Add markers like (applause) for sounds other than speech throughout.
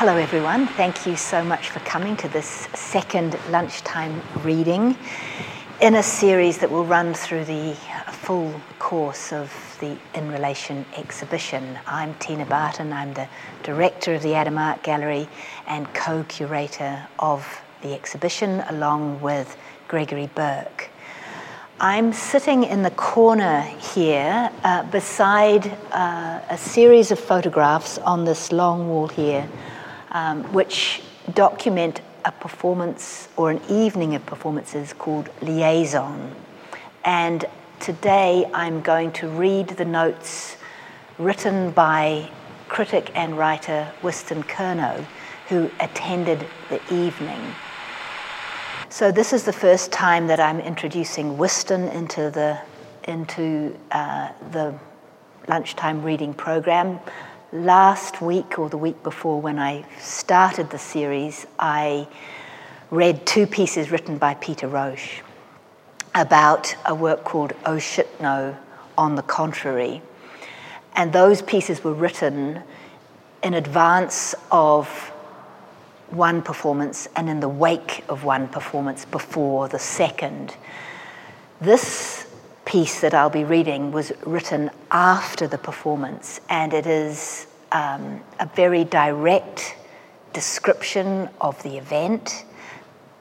Hello, everyone. Thank you so much for coming to this second lunchtime reading in a series that will run through the full course of the In Relation exhibition. I'm Tina Barton. I'm the director of the Adam Art Gallery and co curator of the exhibition, along with Gregory Burke. I'm sitting in the corner here uh, beside uh, a series of photographs on this long wall here, um, which document a performance or an evening of performances called Liaison. And today I'm going to read the notes written by critic and writer Wystan Curnow, who attended the evening. So this is the first time that I'm introducing Wystan into the into uh, the lunchtime reading program. Last week or the week before, when I started the series, I read two pieces written by Peter Roche about a work called Oh Shit No, on the contrary. And those pieces were written in advance of one performance and in the wake of one performance before the second. This piece that I'll be reading was written after the performance, and it is um, a very direct description of the event.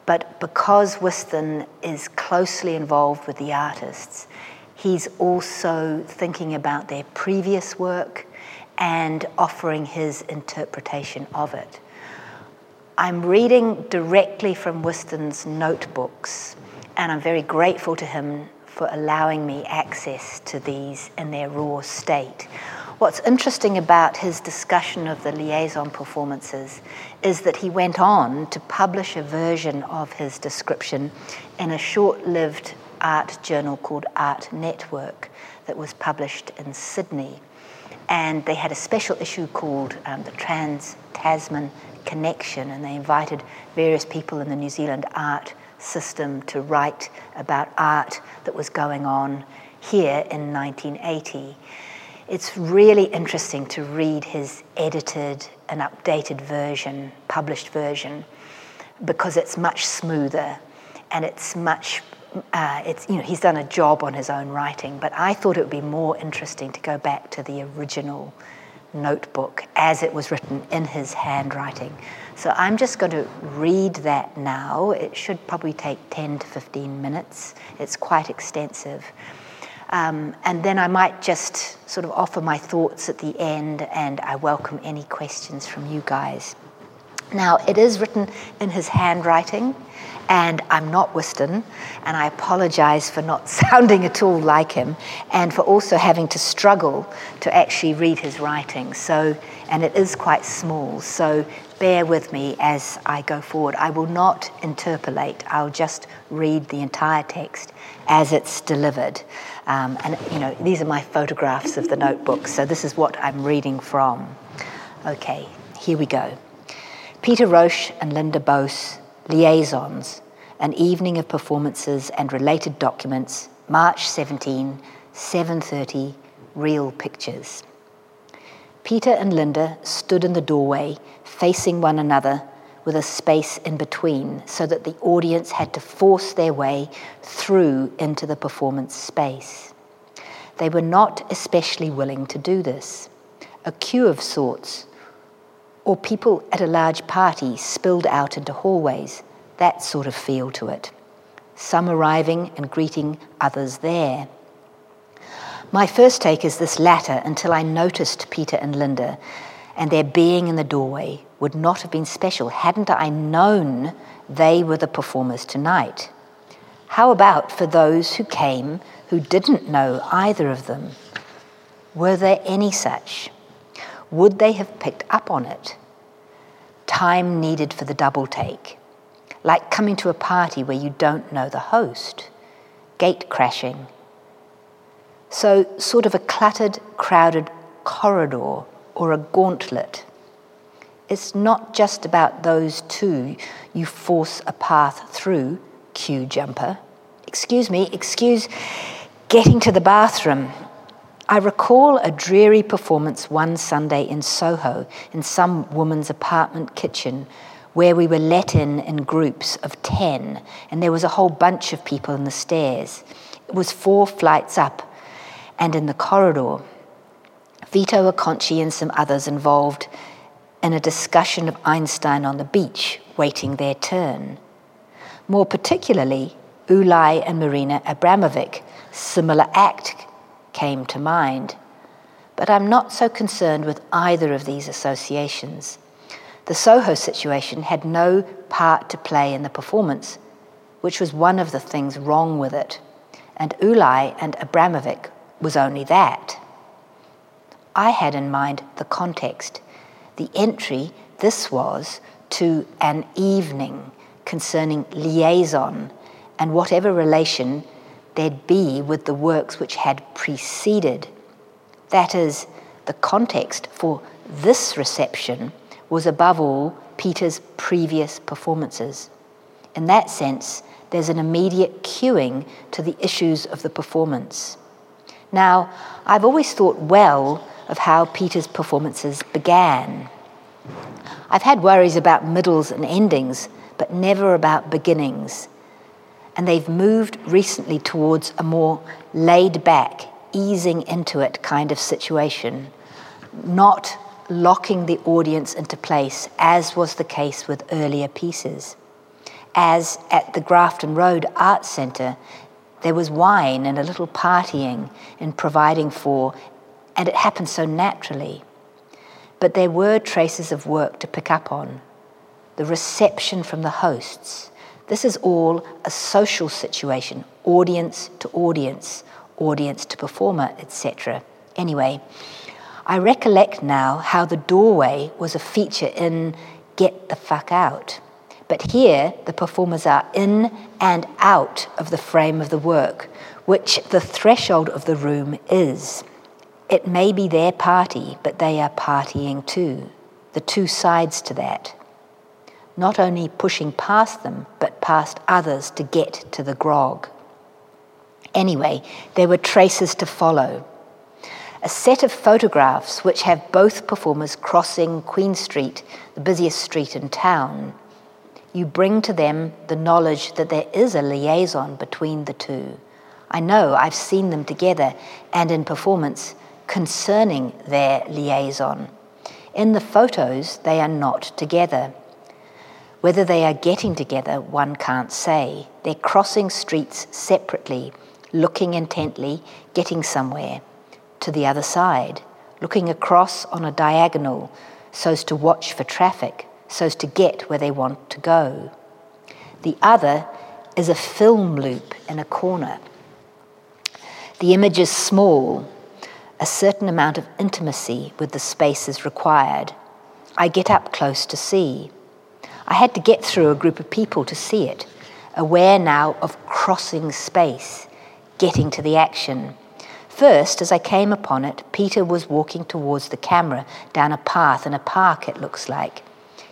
But because Wystan is closely involved with the artists, he's also thinking about their previous work and offering his interpretation of it. I'm reading directly from Wystan's notebooks, and I'm very grateful to him for allowing me access to these in their raw state. What's interesting about his discussion of the liaison performances is that he went on to publish a version of his description in a short lived art journal called Art Network that was published in Sydney. And they had a special issue called um, the Trans Tasman connection, and they invited various people in the New Zealand art system to write about art that was going on here in 1980. It's really interesting to read his edited and updated version, published version, because it's much smoother and it's much uh, it's you know he's done a job on his own writing, but I thought it would be more interesting to go back to the original notebook as it was written in his handwriting. So I'm just going to read that now. It should probably take 10 to 15 minutes. It's quite extensive. Um, and then I might just sort of offer my thoughts at the end, and I welcome any questions from you guys. Now, it is written in his handwriting, and I'm not Wystan, and I apologize for not (laughs) sounding at all like him, and for also having to struggle to actually read his writing. So, and it is quite small, so bear with me as I go forward. I will not interpolate, I'll just read the entire text as it's delivered. Um, and, you know, these are my photographs of the notebook, so this is what I'm reading from. Okay, here we go. Peter Roche and Linda Buis Liaisons, an evening of performances and related documents, March 17, 7:30, Real Pictures. Peter and Linda stood in the doorway, facing one another with a space in between, so that the audience had to force their way through into the performance space. They were not especially willing to do this. A queue of sorts or people at a large party spilled out into hallways, that sort of feel to it. Some arriving and greeting others there. My first take is this latter until I noticed Peter and Linda, and their being in the doorway would not have been special hadn't I known they were the performers tonight. How about for those who came who didn't know either of them? Were there any such? would they have picked up on it? Time needed for the double take, like coming to a party where you don't know the host, gate crashing. So, sort of a cluttered, crowded corridor or a gauntlet. It's not just about those two you force a path through, queue jumper. Excuse me, excuse getting to the bathroom. I recall a dreary performance one Sunday in Soho in some woman's apartment kitchen where we were let in in groups of 10 and there was a whole bunch of people in the stairs. It was four flights up and in the corridor. Vito Acconci and some others involved in a discussion of Einstein on the beach, waiting their turn. More particularly, Ulay and Marina Abramovic, similar act came to mind. But I'm not so concerned with either of these associations. The Soho situation had no part to play in the performance, which was one of the things wrong with it. And Ulay and Abramovic was only that. I had in mind the context, the entry this was to an evening concerning liaison and whatever relation there'd be with the works which had preceded. That is, the context for this reception was above all Peter's previous performances. In that sense, there's an immediate cueing to the issues of the performance. Now, I've always thought well of how Peter's performances began. I've had worries about middles and endings, but never about beginnings and they've moved recently towards a more laid back, easing into it kind of situation, not locking the audience into place, as was the case with earlier pieces. As at the Grafton Road Arts Centre, there was wine and a little partying and providing for, and it happened so naturally. But there were traces of work to pick up on the reception from the hosts, this is all a social situation, audience to audience, audience to performer, etc. Anyway, I recollect now how the doorway was a feature in Get the Fuck Out. But here, the performers are in and out of the frame of the work, which the threshold of the room is. It may be their party, but they are partying too. The two sides to that not only pushing past them, but past others to get to the grog. Anyway, there were traces to follow. A set of photographs which have both performers crossing Queen Street, the busiest street in town. You bring to them the knowledge that there is a liaison between the two. I know I've seen them together and in performance concerning their liaison. In the photos, they are not together. Whether they are getting together, one can't say. They're crossing streets separately, looking intently, getting somewhere, to the other side, looking across on a diagonal so as to watch for traffic, so as to get where they want to go. The other is a film loop in a corner. The image is small, a certain amount of intimacy with the space is required. I get up close to see. I had to get through a group of people to see it, aware now of crossing space, getting to the action. First, as I came upon it, Peter was walking towards the camera down a path in a park, it looks like.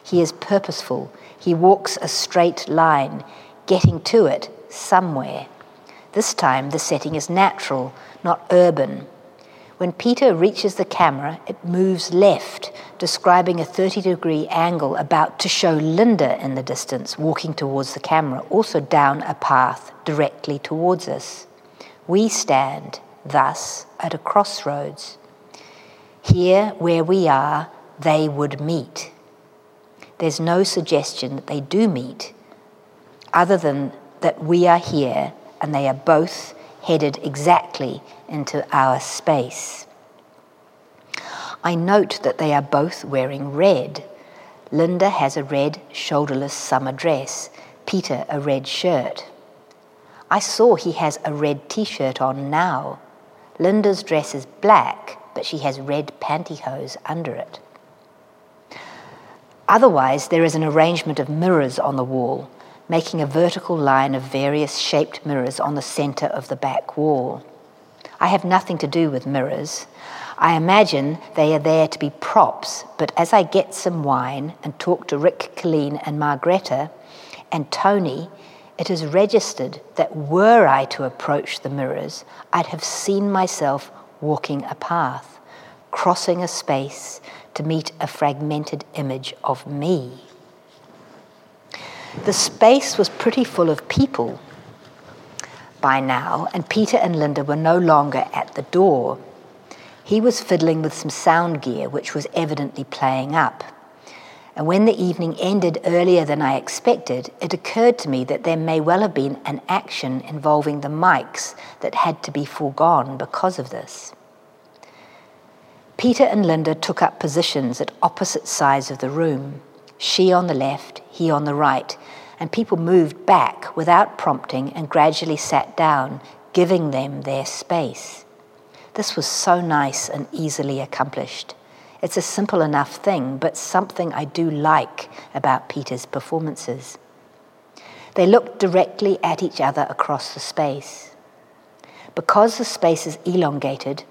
He is purposeful. He walks a straight line, getting to it somewhere. This time, the setting is natural, not urban. When Peter reaches the camera, it moves left, describing a 30 degree angle about to show Linda in the distance, walking towards the camera, also down a path directly towards us. We stand, thus, at a crossroads. Here, where we are, they would meet. There's no suggestion that they do meet, other than that we are here and they are both headed exactly into our space. I note that they are both wearing red. Linda has a red shoulderless summer dress, Peter a red shirt. I saw he has a red t shirt on now. Linda's dress is black, but she has red pantyhose under it. Otherwise, there is an arrangement of mirrors on the wall, making a vertical line of various shaped mirrors on the centre of the back wall. I have nothing to do with mirrors. I imagine they are there to be props, but as I get some wine and talk to Rick Killeen and Margreta and Tony, it is registered that were I to approach the mirrors, I'd have seen myself walking a path, crossing a space to meet a fragmented image of me. The space was pretty full of people by now, and Peter and Linda were no longer at the door. He was fiddling with some sound gear, which was evidently playing up. And when the evening ended earlier than I expected, it occurred to me that there may well have been an action involving the mics that had to be foregone because of this. Peter and Linda took up positions at opposite sides of the room, she on the left, he on the right, and people moved back without prompting and gradually sat down, giving them their space. This was so nice and easily accomplished. It's a simple enough thing, but something I do like about Peter's performances. They look directly at each other across the space. Because the space is elongated,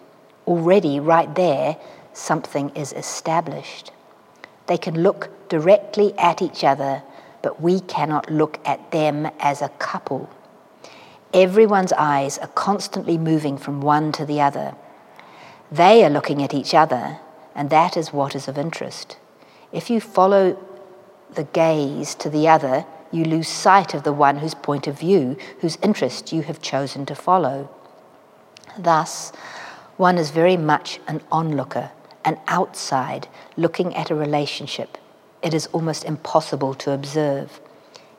already right there, something is established. They can look directly at each other, but we cannot look at them as a couple. Everyone's eyes are constantly moving from one to the other. They are looking at each other, and that is what is of interest. If you follow the gaze to the other, you lose sight of the one whose point of view, whose interest you have chosen to follow. Thus, one is very much an onlooker, an outside, looking at a relationship. It is almost impossible to observe.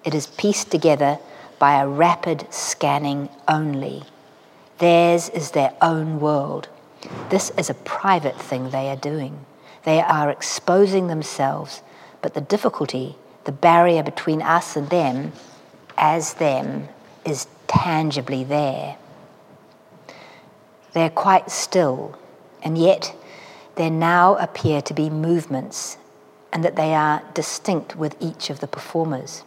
It is pieced together by a rapid scanning only. Theirs is their own world. This is a private thing they are doing. They are exposing themselves, but the difficulty, the barrier between us and them, as them, is tangibly there. They're quite still, and yet there now appear to be movements, and that they are distinct with each of the performers.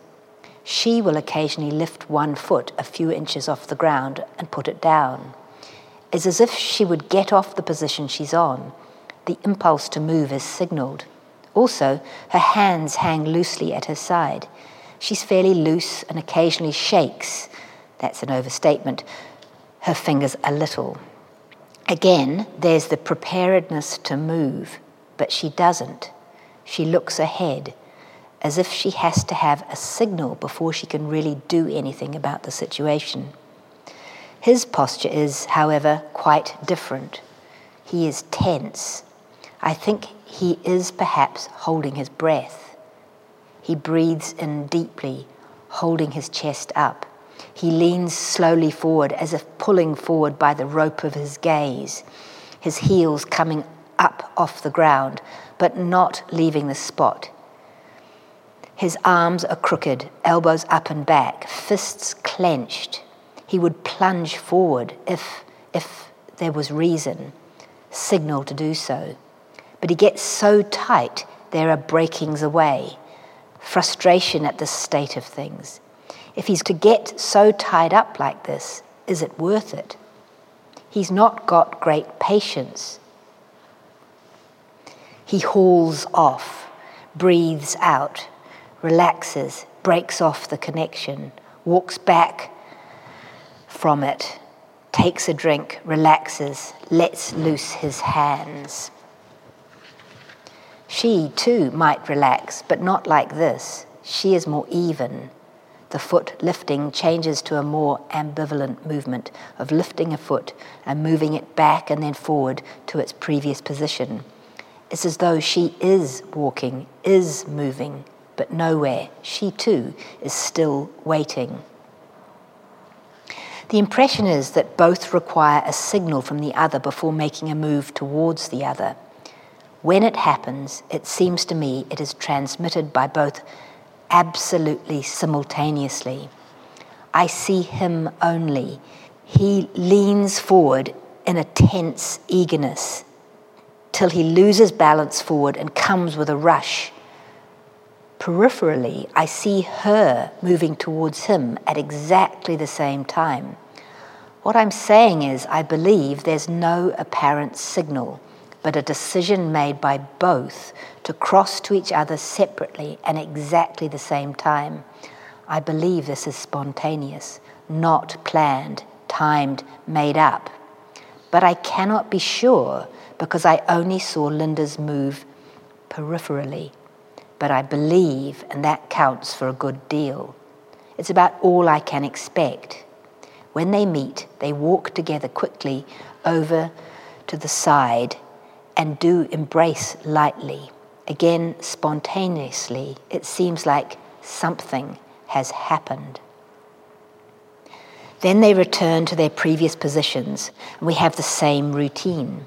She will occasionally lift one foot a few inches off the ground and put it down. It's as if she would get off the position she's on. The impulse to move is signaled. Also, her hands hang loosely at her side. She's fairly loose and occasionally shakes, that's an overstatement, her fingers a little. Again, there's the preparedness to move, but she doesn't. She looks ahead as if she has to have a signal before she can really do anything about the situation. His posture is, however, quite different. He is tense. I think he is perhaps holding his breath. He breathes in deeply, holding his chest up. He leans slowly forward as if pulling forward by the rope of his gaze, his heels coming up off the ground, but not leaving the spot. His arms are crooked, elbows up and back, fists clenched. He would plunge forward if, if there was reason, signal to do so. But he gets so tight, there are breakings away, frustration at this state of things. If he's to get so tied up like this, is it worth it? He's not got great patience. He hauls off, breathes out, relaxes, breaks off the connection, walks back from it, takes a drink, relaxes, lets loose his hands. She too might relax, but not like this. She is more even. The foot lifting changes to a more ambivalent movement of lifting a foot and moving it back and then forward to its previous position. It's as though she is walking, is moving, but nowhere. She too is still waiting. The impression is that both require a signal from the other before making a move towards the other. When it happens, it seems to me it is transmitted by both absolutely simultaneously. I see him only. He leans forward in a tense eagerness till he loses balance forward and comes with a rush peripherally, I see her moving towards him at exactly the same time. What I'm saying is, I believe there's no apparent signal, but a decision made by both to cross to each other separately and exactly the same time. I believe this is spontaneous, not planned, timed, made up. but I cannot be sure because I only saw Linda's move peripherally. But I believe, and that counts for a good deal. It's about all I can expect. When they meet, they walk together quickly over to the side and do embrace lightly. Again, spontaneously, it seems like something has happened. Then they return to their previous positions, and we have the same routine.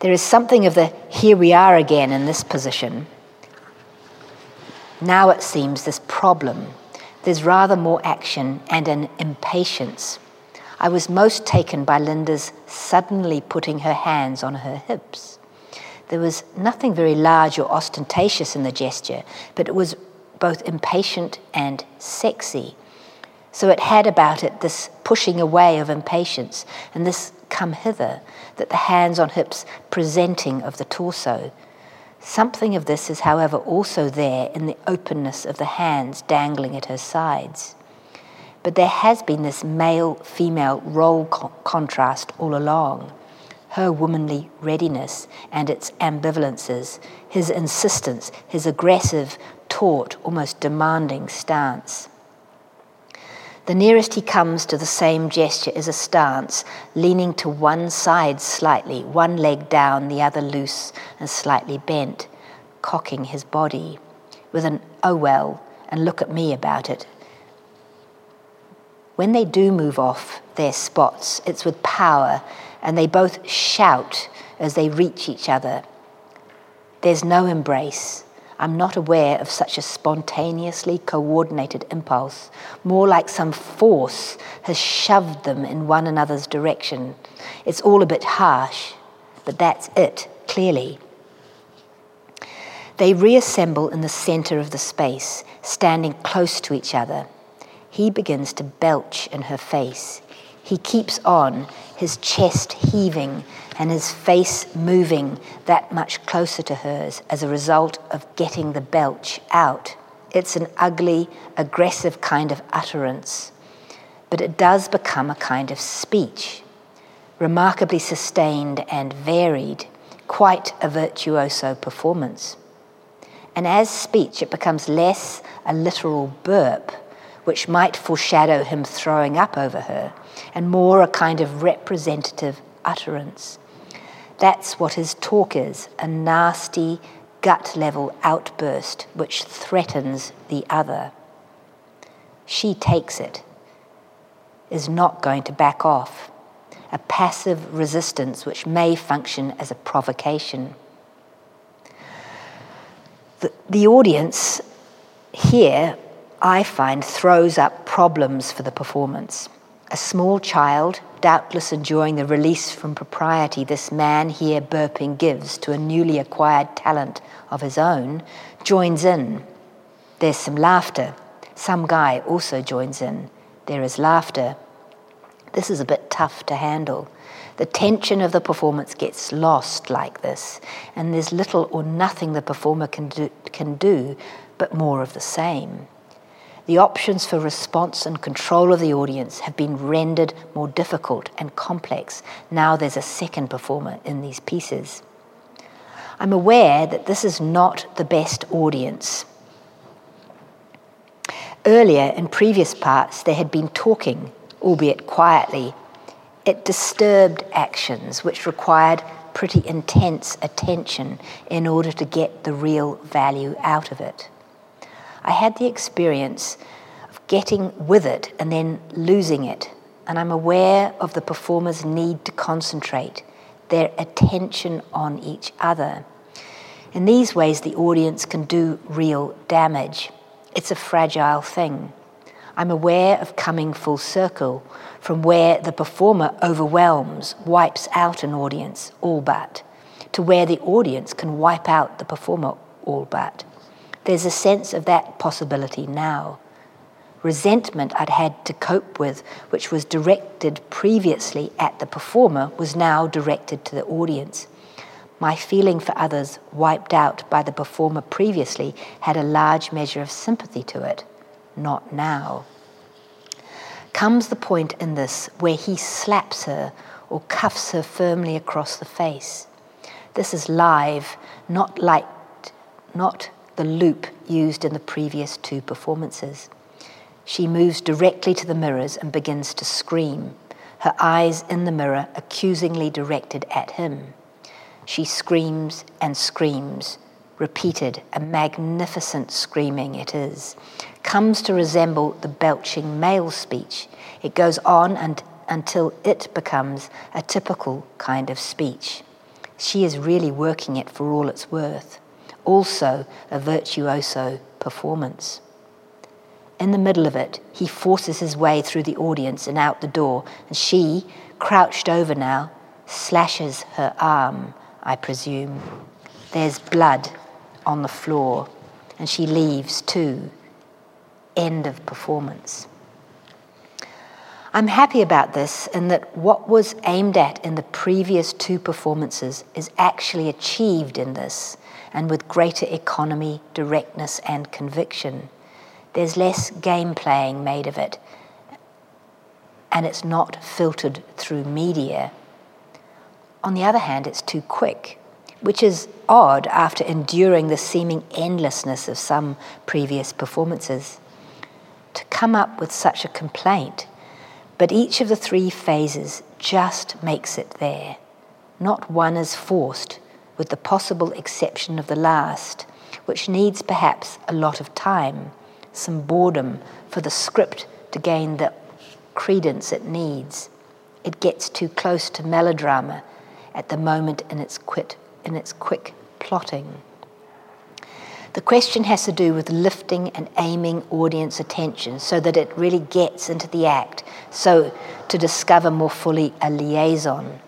There is something of the here we are again in this position. Now it seems this problem. There's rather more action and an impatience. I was most taken by Linda's suddenly putting her hands on her hips. There was nothing very large or ostentatious in the gesture, but it was both impatient and sexy. So it had about it this pushing away of impatience and this come hither, that the hands on hips presenting of the torso. Something of this is, however, also there in the openness of the hands dangling at her sides. But there has been this male female role co- contrast all along her womanly readiness and its ambivalences, his insistence, his aggressive, taut, almost demanding stance. The nearest he comes to the same gesture is a stance, leaning to one side slightly, one leg down, the other loose and slightly bent, cocking his body, with an oh well, and look at me about it. When they do move off their spots, it's with power, and they both shout as they reach each other. There's no embrace, I'm not aware of such a spontaneously coordinated impulse, more like some force has shoved them in one another's direction. It's all a bit harsh, but that's it, clearly. They reassemble in the center of the space, standing close to each other. He begins to belch in her face. He keeps on, his chest heaving and his face moving that much closer to hers as a result of getting the belch out. It's an ugly, aggressive kind of utterance, but it does become a kind of speech, remarkably sustained and varied, quite a virtuoso performance. And as speech, it becomes less a literal burp, which might foreshadow him throwing up over her, and more a kind of representative utterance, that's what his talk is a nasty, gut level outburst which threatens the other. She takes it, is not going to back off, a passive resistance which may function as a provocation. The, the audience here, I find, throws up problems for the performance. A small child doubtless enjoying the release from propriety this man here burping gives to a newly acquired talent of his own, joins in. There's some laughter. Some guy also joins in. There is laughter. This is a bit tough to handle. The tension of the performance gets lost like this, and there's little or nothing the performer can do, can do but more of the same the options for response and control of the audience have been rendered more difficult and complex. Now there's a second performer in these pieces. I'm aware that this is not the best audience. Earlier, in previous parts, there had been talking, albeit quietly. It disturbed actions which required pretty intense attention in order to get the real value out of it. I had the experience of getting with it and then losing it. And I'm aware of the performer's need to concentrate, their attention on each other. In these ways, the audience can do real damage. It's a fragile thing. I'm aware of coming full circle from where the performer overwhelms, wipes out an audience, all but, to where the audience can wipe out the performer, all but. There's a sense of that possibility now. Resentment I'd had to cope with, which was directed previously at the performer, was now directed to the audience. My feeling for others, wiped out by the performer previously, had a large measure of sympathy to it. Not now. comes the point in this where he slaps her or cuffs her firmly across the face. This is live, not light, not the loop used in the previous two performances. She moves directly to the mirrors and begins to scream, her eyes in the mirror accusingly directed at him. She screams and screams, repeated, a magnificent screaming it is, comes to resemble the belching male speech. It goes on and, until it becomes a typical kind of speech. She is really working it for all it's worth also a virtuoso performance. In the middle of it, he forces his way through the audience and out the door, and she, crouched over now, slashes her arm, I presume. There's blood on the floor, and she leaves too. End of performance. I'm happy about this in that what was aimed at in the previous two performances is actually achieved in this and with greater economy, directness, and conviction. There's less game playing made of it, and it's not filtered through media. On the other hand, it's too quick, which is odd after enduring the seeming endlessness of some previous performances. To come up with such a complaint, but each of the three phases just makes it there. Not one is forced, with the possible exception of the last, which needs perhaps a lot of time, some boredom for the script to gain the credence it needs. It gets too close to melodrama at the moment in its, quit, in its quick plotting. The question has to do with lifting and aiming audience attention so that it really gets into the act, so to discover more fully a liaison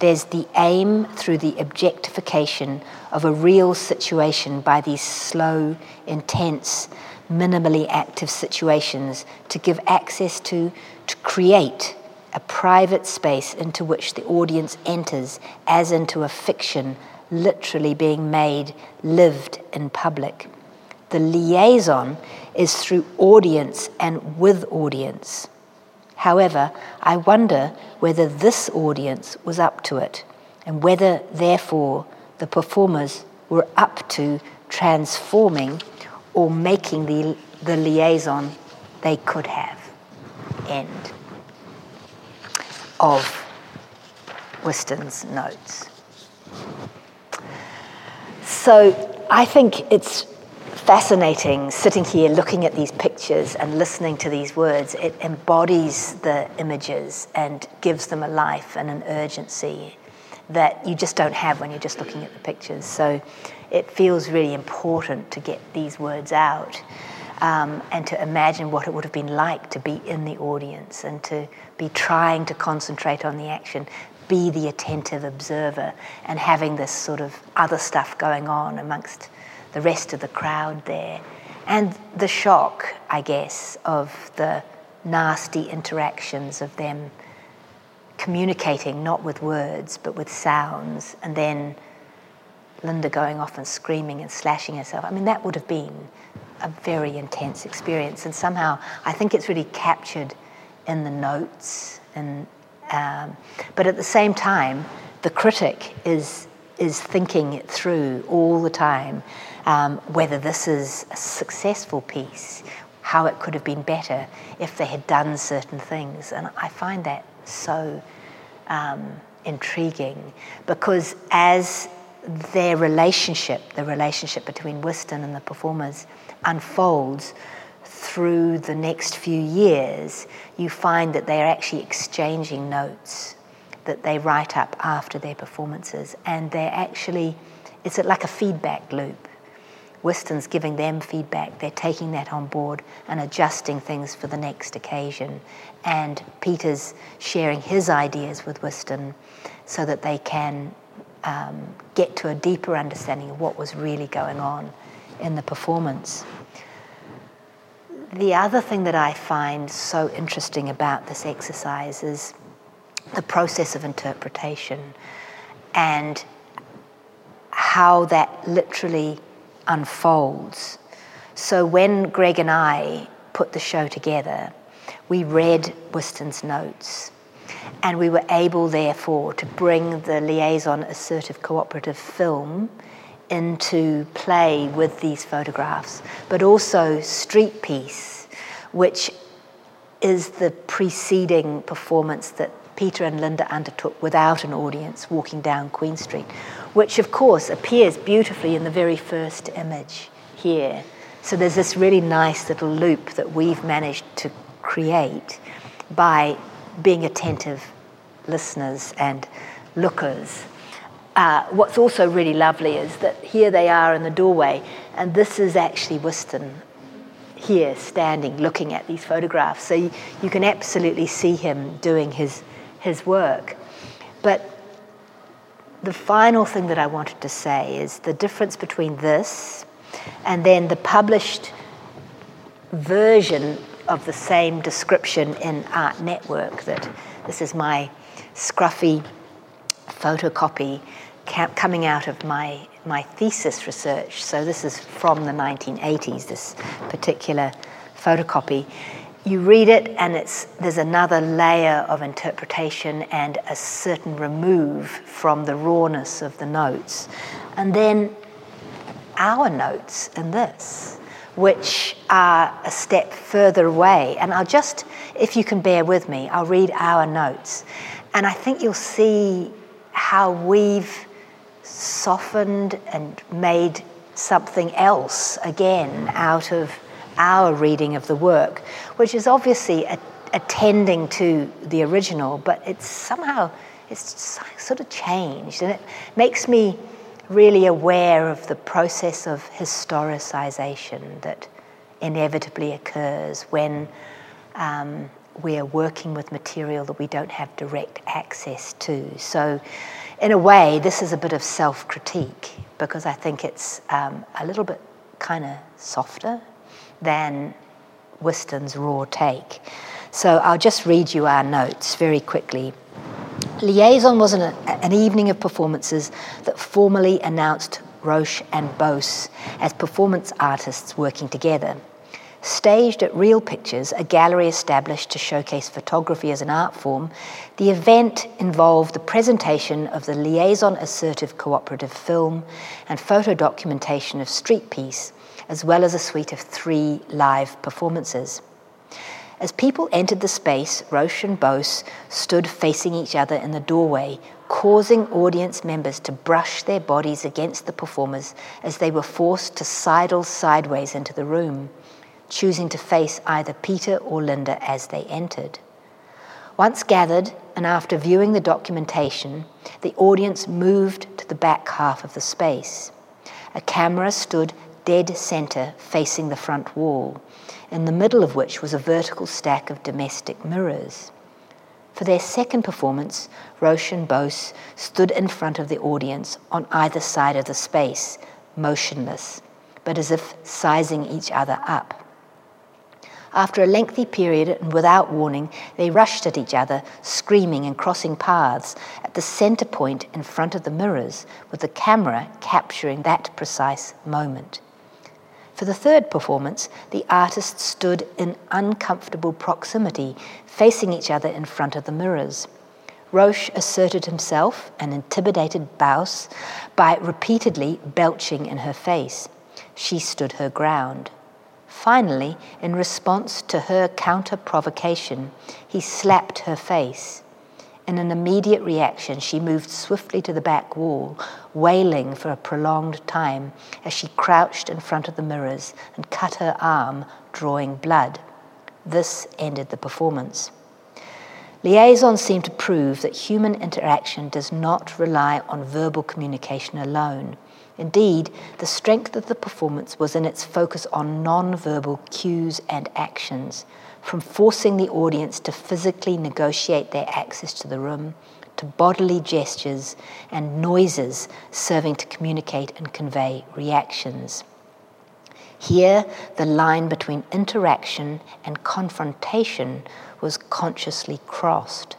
there's the aim through the objectification of a real situation by these slow, intense, minimally active situations to give access to, to create a private space into which the audience enters as into a fiction literally being made, lived in public. The liaison is through audience and with audience. However, I wonder whether this audience was up to it and whether, therefore, the performers were up to transforming or making the, the liaison they could have. End of Wystan's notes. So I think it's fascinating sitting here looking at these pictures and listening to these words. It embodies the images and gives them a life and an urgency that you just don't have when you're just looking at the pictures. So it feels really important to get these words out um, and to imagine what it would have been like to be in the audience and to be trying to concentrate on the action, be the attentive observer, and having this sort of other stuff going on amongst the rest of the crowd there. And the shock, I guess, of the nasty interactions of them communicating not with words but with sounds, and then Linda going off and screaming and slashing herself. I mean, that would have been a very intense experience, and somehow I think it's really captured in the notes. And um, but at the same time, the critic is is thinking it through all the time um, whether this is a successful piece, how it could have been better if they had done certain things. And I find that so um, intriguing because as their relationship, the relationship between Wystan and the performers, unfolds through the next few years, you find that they are actually exchanging notes that they write up after their performances, and they're actually, it's like a feedback loop. Wystan's giving them feedback, they're taking that on board and adjusting things for the next occasion. And Peter's sharing his ideas with Wystan so that they can um, get to a deeper understanding of what was really going on in the performance. The other thing that I find so interesting about this exercise is the process of interpretation and how that literally unfolds. So when Greg and I put the show together, we read Wystan's notes. And we were able, therefore, to bring the liaison assertive cooperative film into play with these photographs, but also Street Piece, which is the preceding performance that Peter and Linda undertook without an audience walking down Queen Street, which of course appears beautifully in the very first image here. So there's this really nice little loop that we've managed to create by being attentive listeners and lookers. Uh, what's also really lovely is that here they are in the doorway, and this is actually Wystan here standing looking at these photographs. So you, you can absolutely see him doing his, his work. But the final thing that I wanted to say is the difference between this and then the published version of the same description in Art Network that this is my scruffy photocopy coming out of my, my thesis research. So this is from the 1980s, this particular photocopy. You read it, and it's, there's another layer of interpretation and a certain remove from the rawness of the notes. And then our notes in this, which are a step further away. And I'll just, if you can bear with me, I'll read our notes. And I think you'll see how we've softened and made something else again out of our reading of the work, which is obviously a, attending to the original, but it's somehow it's sort of changed, and it makes me really aware of the process of historicization that inevitably occurs when um, we are working with material that we don't have direct access to. So, in a way, this is a bit of self critique because I think it's um, a little bit kind of softer than Wystan's raw take. So, I'll just read you our notes very quickly. Liaison was an, an evening of performances that formally announced Roche and Buis as performance artists working together. Staged at Real Pictures, a gallery established to showcase photography as an art form, the event involved the presentation of the Liaison Assertive Cooperative film and photo documentation of Street Piece, as well as a suite of three live performances. As people entered the space, Roche and Buis stood facing each other in the doorway, causing audience members to brush their bodies against the performers as they were forced to sidle sideways into the room, choosing to face either Peter or Linda as they entered. Once gathered, and after viewing the documentation, the audience moved to the back half of the space. A camera stood dead center facing the front wall in the middle of which was a vertical stack of domestic mirrors. For their second performance, Roche and Buis stood in front of the audience on either side of the space, motionless, but as if sizing each other up. After a lengthy period and without warning, they rushed at each other, screaming and crossing paths at the center point in front of the mirrors, with the camera capturing that precise moment. For the third performance, the artists stood in uncomfortable proximity, facing each other in front of the mirrors. Roche asserted himself and intimidated Buis by repeatedly belching in her face. She stood her ground. Finally, in response to her counter provocation, he slapped her face. In an immediate reaction, she moved swiftly to the back wall, wailing for a prolonged time as she crouched in front of the mirrors and cut her arm, drawing blood. This ended the performance. Liaison seemed to prove that human interaction does not rely on verbal communication alone. Indeed, the strength of the performance was in its focus on non-verbal cues and actions, from forcing the audience to physically negotiate their access to the room, to bodily gestures and noises serving to communicate and convey reactions. Here, the line between interaction and confrontation was consciously crossed,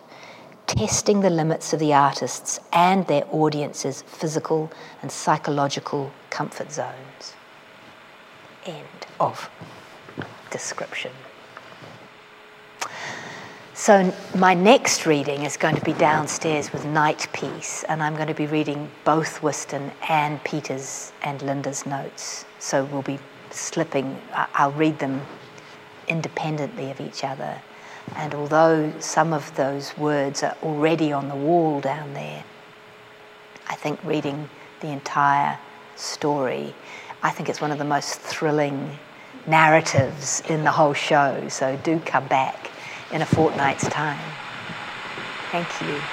testing the limits of the artists and their audience's physical and psychological comfort zones. End of description. So, my next reading is going to be downstairs with Night Piece, and I'm going to be reading both Wystan and Peter's and Linda's notes. So, we'll be slipping, I'll read them independently of each other. And although some of those words are already on the wall down there, I think reading the entire story, I think it's one of the most thrilling narratives in the whole show. So do come back in a fortnight's time. Thank you.